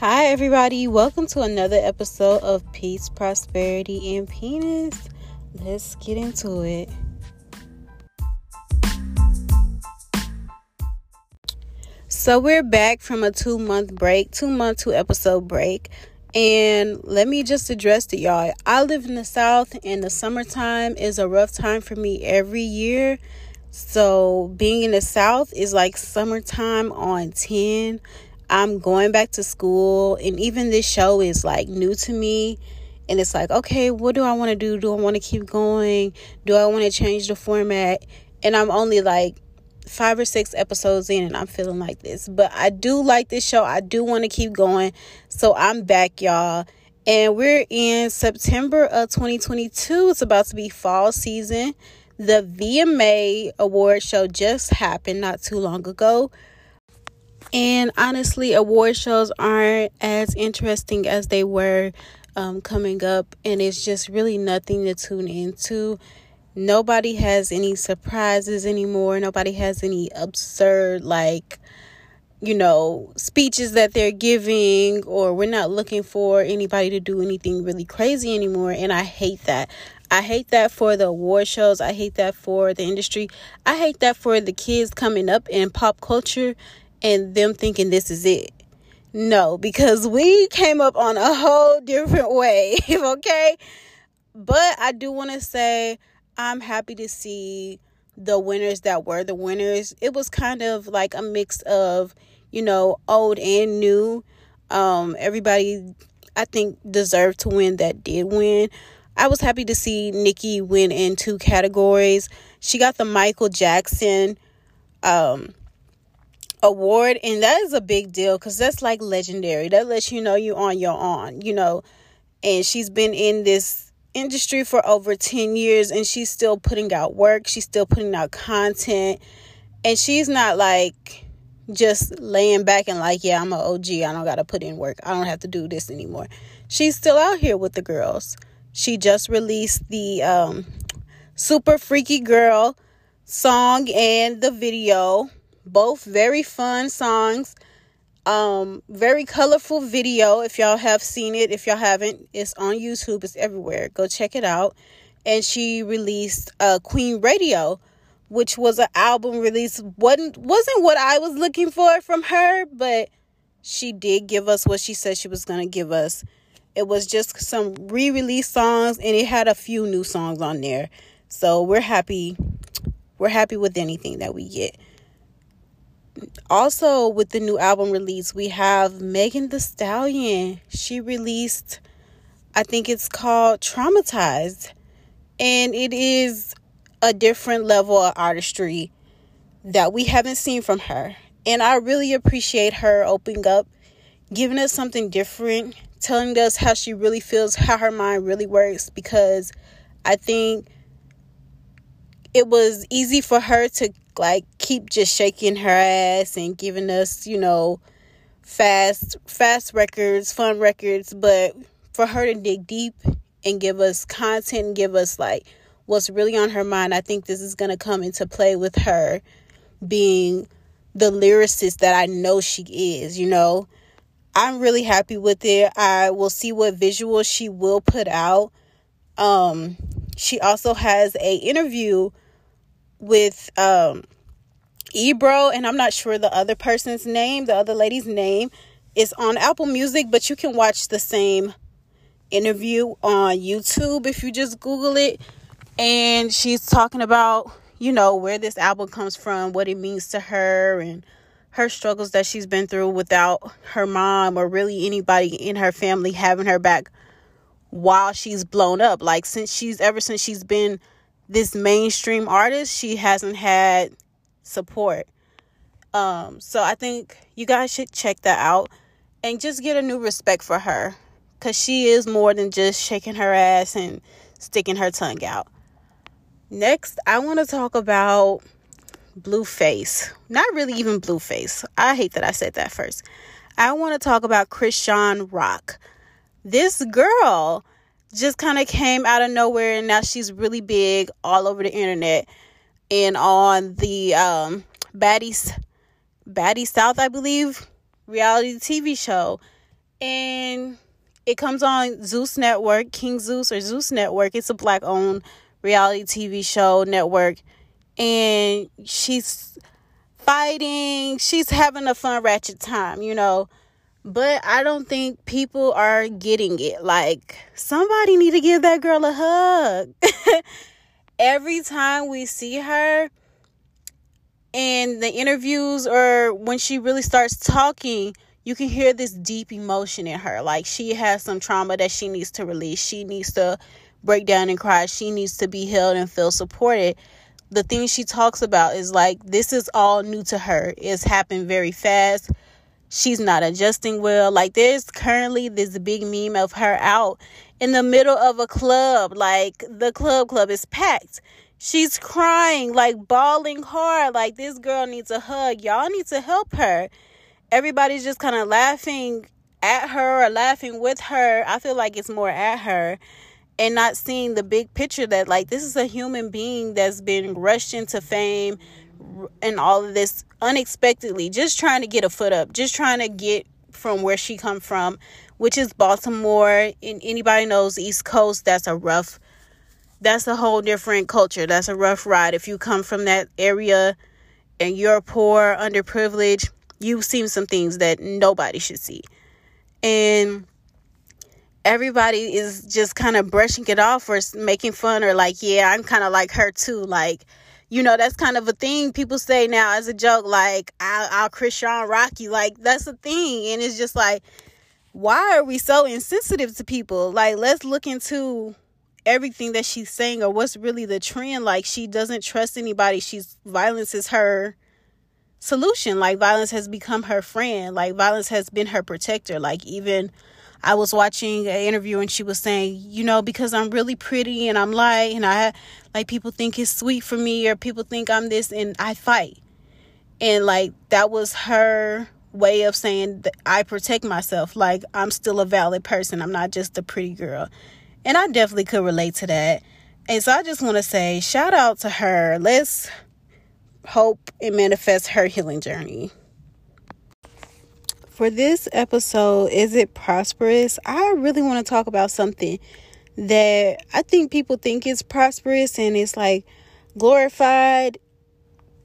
Hi, everybody. Welcome to another episode of Peace, Prosperity, and Penis. Let's get into it. So, we're back from a two month break, two month, two episode break. And let me just address to y'all. I live in the South, and the summertime is a rough time for me every year. So, being in the South is like summertime on 10 I'm going back to school, and even this show is like new to me. And it's like, okay, what do I want to do? Do I want to keep going? Do I want to change the format? And I'm only like five or six episodes in, and I'm feeling like this. But I do like this show. I do want to keep going. So I'm back, y'all. And we're in September of 2022. It's about to be fall season. The VMA award show just happened not too long ago. And honestly, award shows aren't as interesting as they were um, coming up, and it's just really nothing to tune into. Nobody has any surprises anymore. Nobody has any absurd, like, you know, speeches that they're giving, or we're not looking for anybody to do anything really crazy anymore. And I hate that. I hate that for the award shows. I hate that for the industry. I hate that for the kids coming up in pop culture and them thinking this is it. No, because we came up on a whole different way, okay? But I do want to say I'm happy to see the winners that were the winners. It was kind of like a mix of, you know, old and new. Um everybody I think deserved to win that did win. I was happy to see Nicki win in two categories. She got the Michael Jackson um award and that is a big deal because that's like legendary. That lets you know you're on your own you know? And she's been in this industry for over 10 years and she's still putting out work she's still putting out content and she's not like just laying back and like yeah i'm an og i don't gotta put in work i don't have to do this anymore. She's still out here with the girls. She just released the um super freaky girl song and the video both very fun songs. Um, very colorful video. If y'all have seen it, if y'all haven't, it's on YouTube. It's everywhere. Go check it out. And she released uh, Queen Radio, which was an album release. wasn't wasn't what I was looking for from her, but she did give us what she said she was gonna give us. It was just some re-release songs, and it had a few new songs on there. So we're happy. We're happy with anything that we get also with the new album release, we have Megan Thee Stallion. She released, I think it's called Traumatized, and it is a different level of artistry that we haven't seen from her. And I really appreciate her opening up, giving us something different, telling us how she really feels, how her mind really works, because I think it was easy for her to like keep just shaking her ass and giving us, you know, fast fast records, fun records, but for her to dig deep and give us content and give us like what's really on her mind, I think this is going to come into play with her being the lyricist that I know she is, you know. I'm really happy with it. I will see what visuals she will put out. Um she also has a interview with um Ebro and I'm not sure the other person's name, the other lady's name is on Apple Music, but you can watch the same interview on YouTube if you just Google it. And she's talking about, you know, where this album comes from, what it means to her, and her struggles that she's been through without her mom or really anybody in her family having her back while she's blown up. Like, since she's ever since she's been this mainstream artist, she hasn't had support. Um, so I think you guys should check that out and just get a new respect for her because she is more than just shaking her ass and sticking her tongue out. Next, I want to talk about Blueface. Not really even Blueface. I hate that I said that first. I want to talk about Chrisean Rock. This girl just kind of came out of nowhere and now she's really big all over the internet and on the um Baddies Baddies South, I believe, reality TV show. and it comes on Zeus Network, King Zeus or Zeus Network. It's a black owned reality TV show network. And she's fighting, she's having a fun ratchet time, you know. But I don't think people are getting it. Like somebody need to give that girl a hug. Every time we see her in the interviews or when she really starts talking, you can hear this deep emotion in her. Like she has some trauma that she needs to release. She needs to break down and cry. She needs to be held and feel supported. The things she talks about is like this is all new to her. It's happened very fast. She's not adjusting well. Like there's currently this big meme of her out in the middle of a club. Like the club club is packed. She's crying, like bawling hard. Like this girl needs a hug. Y'all need to help her everybody's just kind of laughing at her or laughing with her. I feel like it's more at her and not seeing the big picture that like this is a human being that's been rushed into fame and all of this unexpectedly just trying to get a foot up just trying to get from where she come from which is baltimore and anybody knows east coast that's a rough that's a whole different culture that's a rough ride if you come from that area and you're poor underprivileged you've seen some things that nobody should see. And everybody is just kind of brushing it off or making fun or like, yeah, I'm kind of like her too. Like, you know, that's kind of a thing people say now as a joke, like, I'll, I'll Chrisean Rocky. Like, that's a thing. And it's just like, why are we so insensitive to people? Like, let's look into everything that she's saying or what's really the trend. Like, she doesn't trust anybody. She's violence is her solution. Like violence has become her friend. Like violence has been her protector. Like even I was watching an interview and she was saying, you know, because I'm really pretty and I'm light and I like people think it's sweet for me or people think I'm this and I fight. And like that was her way of saying that I protect myself. Like I'm still a valid person. I'm not just a pretty girl. And I definitely could relate to that. And so I just want to say shout out to her. Let's hope and manifest her healing journey. For this episode, Is It Prosperous? I really want to talk about something that I think people think is prosperous and it's like glorified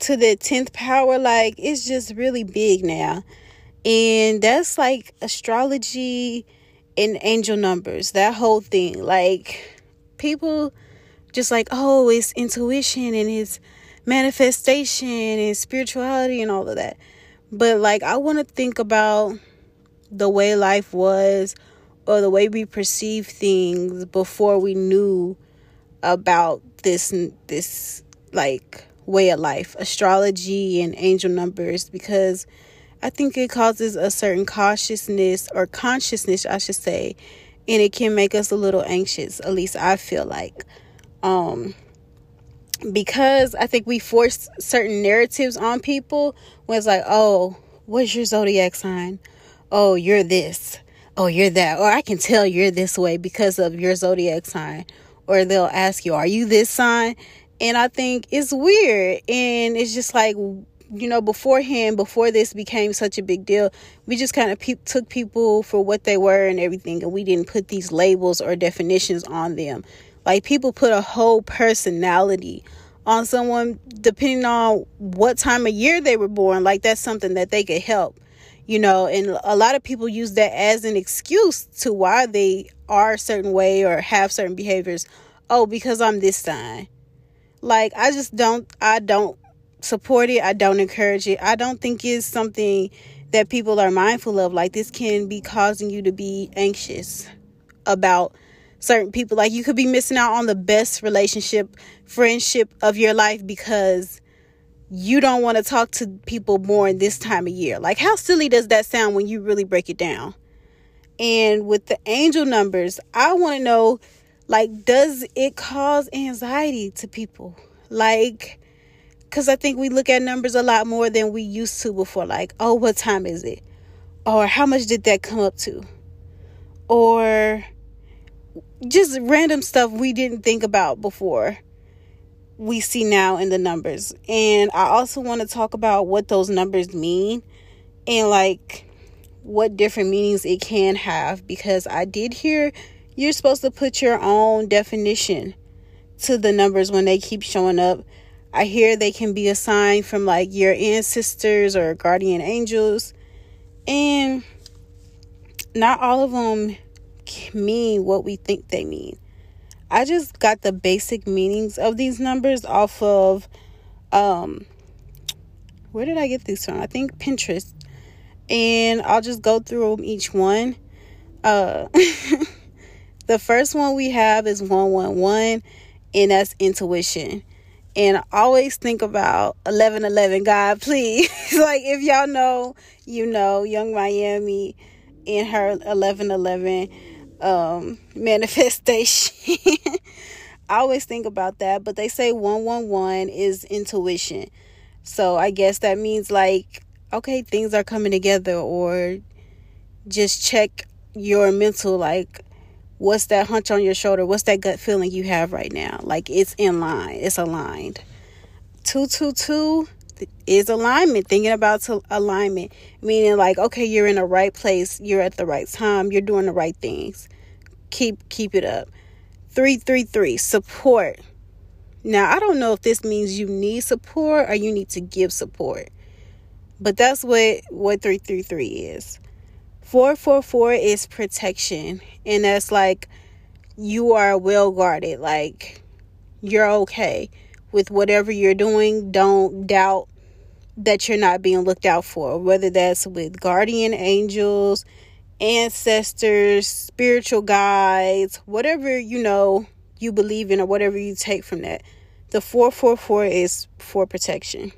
to the 10th power. Like it's just really big now. And that's like astrology and angel numbers, that whole thing. Like people just like, oh, it's intuition and it's manifestation and spirituality and all of that. But like I want to think about the way life was or the way we perceive things before we knew about this this like way of life, astrology and angel numbers because I think it causes a certain cautiousness or consciousness, I should say, and it can make us a little anxious. At least I feel like um because I think we force certain narratives on people when it's like, oh, what's your zodiac sign? Oh, you're this. Oh, you're that. Or I can tell you're this way because of your zodiac sign. Or they'll ask you, are you this sign? And I think it's weird. And it's just like, you know, beforehand, before this became such a big deal, we just kind of pe- took people for what they were and everything. And we didn't put these labels or definitions on them. Like people put a whole personality on someone depending on what time of year they were born. Like that's something that they could help, you know. And a lot of people use that as an excuse to why they are a certain way or have certain behaviors. Oh, because I'm this sign. Like I just don't. I don't support it. I don't encourage it. I don't think it's something that people are mindful of. Like this can be causing you to be anxious about certain people. Like you could be missing out on the best relationship, friendship of your life because you don't want to talk to people more in this time of year. Like how silly does that sound when you really break it down? And with the angel numbers, I want to know like does it cause anxiety to people? Like cuz I think we look at numbers a lot more than we used to before like, "Oh, what time is it?" Or how much did that come up to? Or just random stuff we didn't think about before we see now in the numbers. And I also want to talk about what those numbers mean and like what different meanings it can have because I did hear you're supposed to put your own definition to the numbers when they keep showing up. I hear they can be assigned from like your ancestors or guardian angels, and not all of them mean what we think they mean. I just got the basic meanings of these numbers off of um where did I get these from? I think Pinterest. And I'll just go through them each one. Uh the first one we have is 111 and that's intuition. And I always think about 1111 God, please. like if y'all know, you know, Yung Miami in her 1111 um manifestation. I always think about that, but they say 111 is intuition. So I guess that means like okay, things are coming together or just check your mental like what's that hunch on your shoulder? What's that gut feeling you have right now? Like it's in line, it's aligned. 222 is alignment, thinking about alignment, meaning like okay, you're in the right place, you're at the right time, you're doing the right things. Keep keep it up. 333 support. Now, I don't know if this means you need support or you need to give support. But that's what what 333 is. 444 is protection, and that's like you are well guarded, like you're okay with whatever you're doing. Don't doubt that you're not being looked out for, whether that's with guardian angels, ancestors, spiritual guides, whatever you know you believe in or whatever you take from that. The 444 is for protection.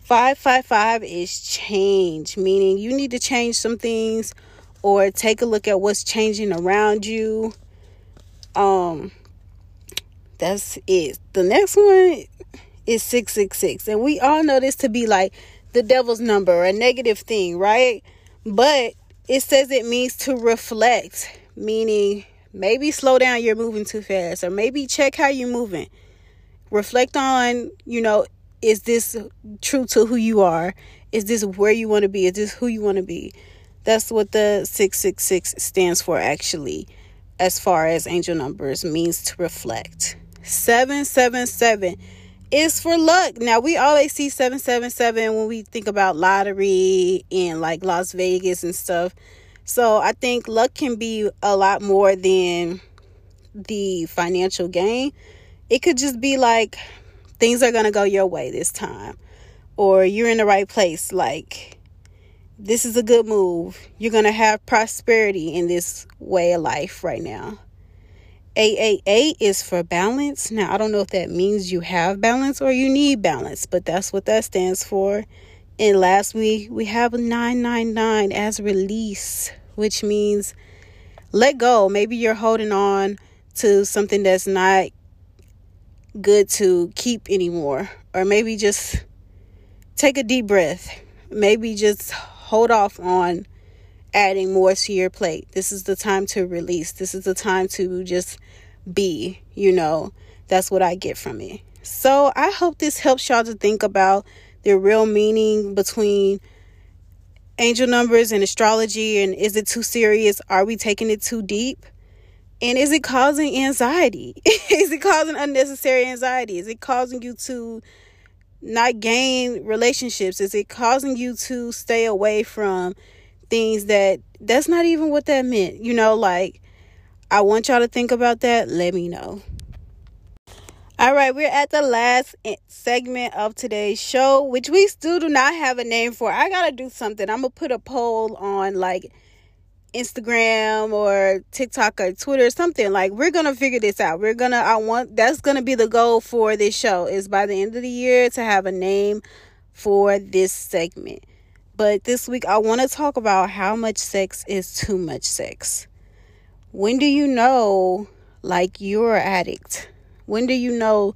555 is change, meaning you need to change some things or take a look at what's changing around you. Um that's it. The next one is 666. And we all know this to be like the devil's number, a negative thing, right? But it says it means to reflect, meaning maybe slow down, you're moving too fast, or maybe check how you're moving. Reflect on, you know, is this true to who you are? Is this where you want to be? Is this who you want to be? That's what the 666 stands for, actually, as far as angel numbers means to reflect. 777 is for luck. Now, we always see 777 when we think about lottery and like Las Vegas and stuff. So I think luck can be a lot more than the financial gain. It could just be like things are going to go your way this time, or you're in the right place. Like, this is a good move. You're going to have prosperity in this way of life right now. 888 is for balance. Now, I don't know if that means you have balance or you need balance, but that's what that stands for. And last we have 999 as release, which means let go. Maybe you're holding on to something that's not good to keep anymore. Or maybe just take a deep breath. Maybe just hold off on adding more to your plate. This is the time to release. This is the time to just be, you know. That's what I get from it. So I hope this helps y'all to think about the real meaning between angel numbers and astrology and is it too serious? Are we taking it too deep? And is it causing anxiety? is it causing unnecessary anxiety? Is it causing you to not gain relationships? Is it causing you to stay away from things that that's not even what that meant? You know, like I want y'all to think about that. Let me know. All right, we're at the last segment of today's show, which we still do not have a name for. I got to do something. I'm going to put a poll on like Instagram or TikTok or Twitter, or something like we're gonna figure this out. We're gonna I want that's gonna be the goal for this show is by the end of the year to have a name for this segment. But this week I want to talk about how much sex is too much sex. When do you know like you're an addict? When do you know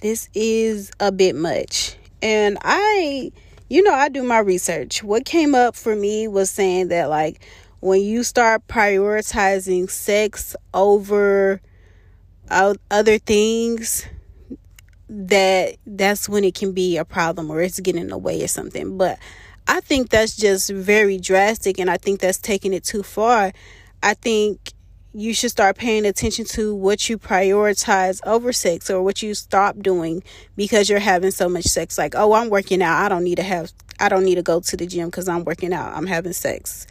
this is a bit much? And I you know, I do my research. What came up for me was saying that like when you start prioritizing sex over other things that that's when it can be a problem or it's getting in the way or something but I think that's just very drastic and I think that's taking it too far. I think you should start paying attention to what you prioritize over sex or what you stop doing because you're having so much sex. Like oh i'm working out. I don't need to have i don't need to go to the gym because i'm working out. I'm having sex.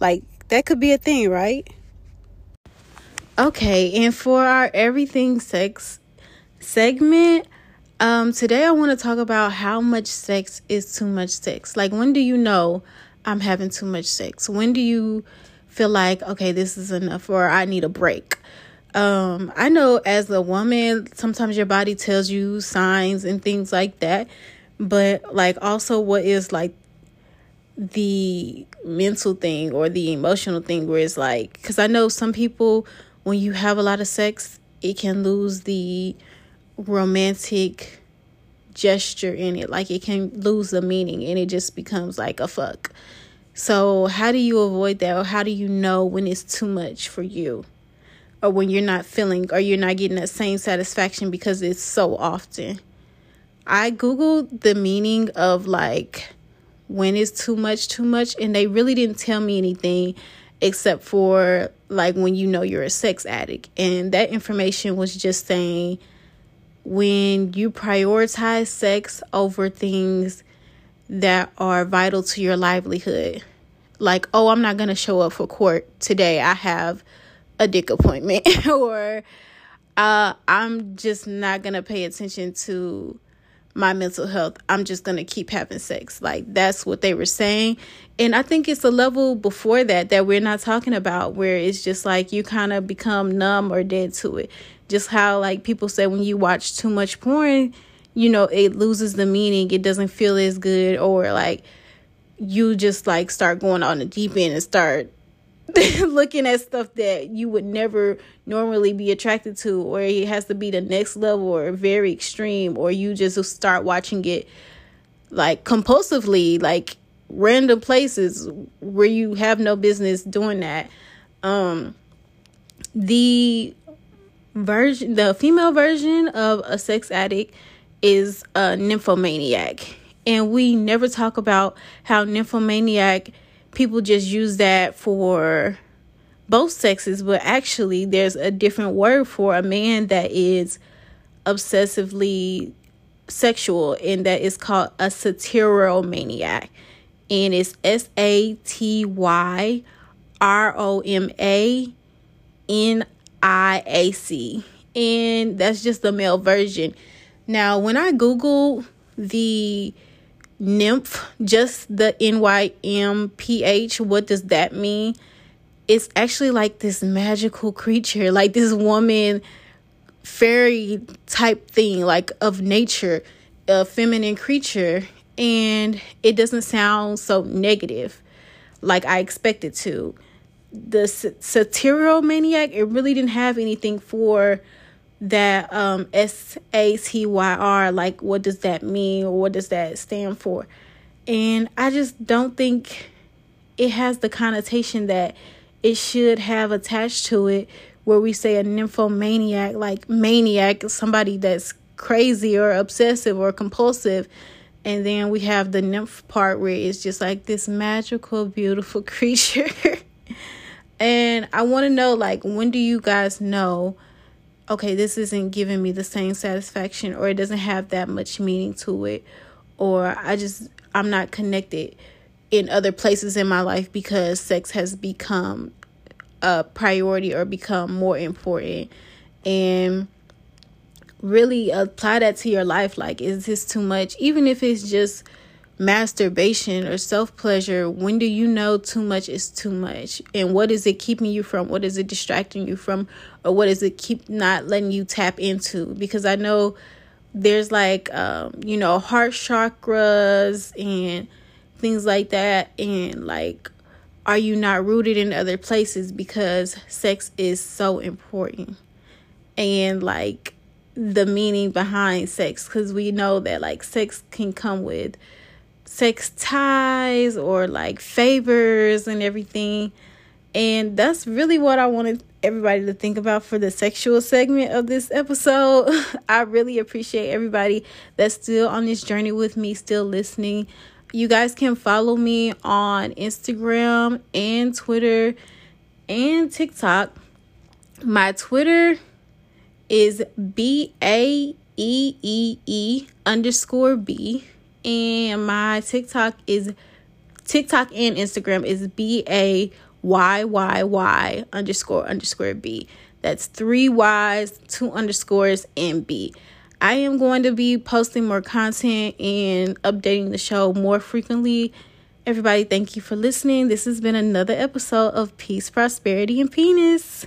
Like that could be a thing right? Okay and for our everything sex segment um today i want to talk about how much sex is too much sex like when do you know i'm having too much sex when do you feel like, okay, this is enough or I need a break. Um, I know as a woman, sometimes your body tells you signs and things like that. But like also what is like the mental thing or the emotional thing where it's like because I know some people when you have a lot of sex, it can lose the romantic gesture in it. Like it can lose the meaning and it just becomes like a fuck. So, how do you avoid that, or how do you know when it's too much for you, or when you're not feeling, or you're not getting that same satisfaction because it's so often? I Googled the meaning of like when is too much, too much, and they really didn't tell me anything except for like when you know you're a sex addict. And that information was just saying when you prioritize sex over things that are vital to your livelihood like, oh, I'm not going to show up for court today. I have a dick appointment. or uh, I'm just not going to pay attention to my mental health. I'm just going to keep having sex. Like, that's what they were saying. And I think it's a level before that that we're not talking about where it's just like you kind of become numb or dead to it. Just how, like, people say when you watch too much porn, you know, it loses the meaning. It doesn't feel as good. Or, like, you just like start going on the deep end and start looking at stuff that you would never normally be attracted to or it has to be the next level or very extreme or you just start watching it like compulsively like random places where you have no business doing that um the version the female version of a sex addict is a nymphomaniac and we never talk about how nymphomaniac people just use that for both sexes, but actually, there's a different word for a man that is obsessively sexual, and that is called a satyromaniac. And it's S A T Y R O M A N I A C. And that's just the male version. Now, when I Google the nymph, just the N Y M P H. What does that mean? It's actually like this magical creature, like this woman fairy type thing, like of nature, a feminine creature. And it doesn't sound so negative like I expected to. The satirical satyromaniac, it really didn't have anything for that um S A T Y R like what does that mean or what does that stand for? And I just don't think it has the connotation that it should have attached to it where we say a nymphomaniac like maniac somebody that's crazy or obsessive or compulsive and then we have the nymph part where it's just like this magical beautiful creature and i want to know like when do you guys know okay, this isn't giving me the same satisfaction or it doesn't have that much meaning to it? Or I just I'm not connected in other places in my life because sex has become a priority or become more important. And really apply that to your life. Like is this too much? Even if it's just masturbation or self pleasure, when do you know too much is too much? And what is it keeping you from? What is it distracting you from? Or what is it keep not letting you tap into? Because I know there's like, um, you know, heart chakras and things like that. And like, are you not rooted in other places because sex is so important? And like, the meaning behind sex because we know that like sex can come with sex ties or like favors and everything. And that's really what I wanted everybody to think about for the sexual segment of this episode. I really appreciate everybody that's still on this journey with me, still listening. You guys can follow me on Instagram and Twitter and TikTok. My Twitter is B A E E E underscore B. And my TikTok is TikTok and Instagram is B A Y Y Y underscore underscore B. That's three Y's, two underscores, and B. I am going to be posting more content and updating the show more frequently. Everybody, thank you for listening. This has been another episode of Peace, Prosperity, and Penis.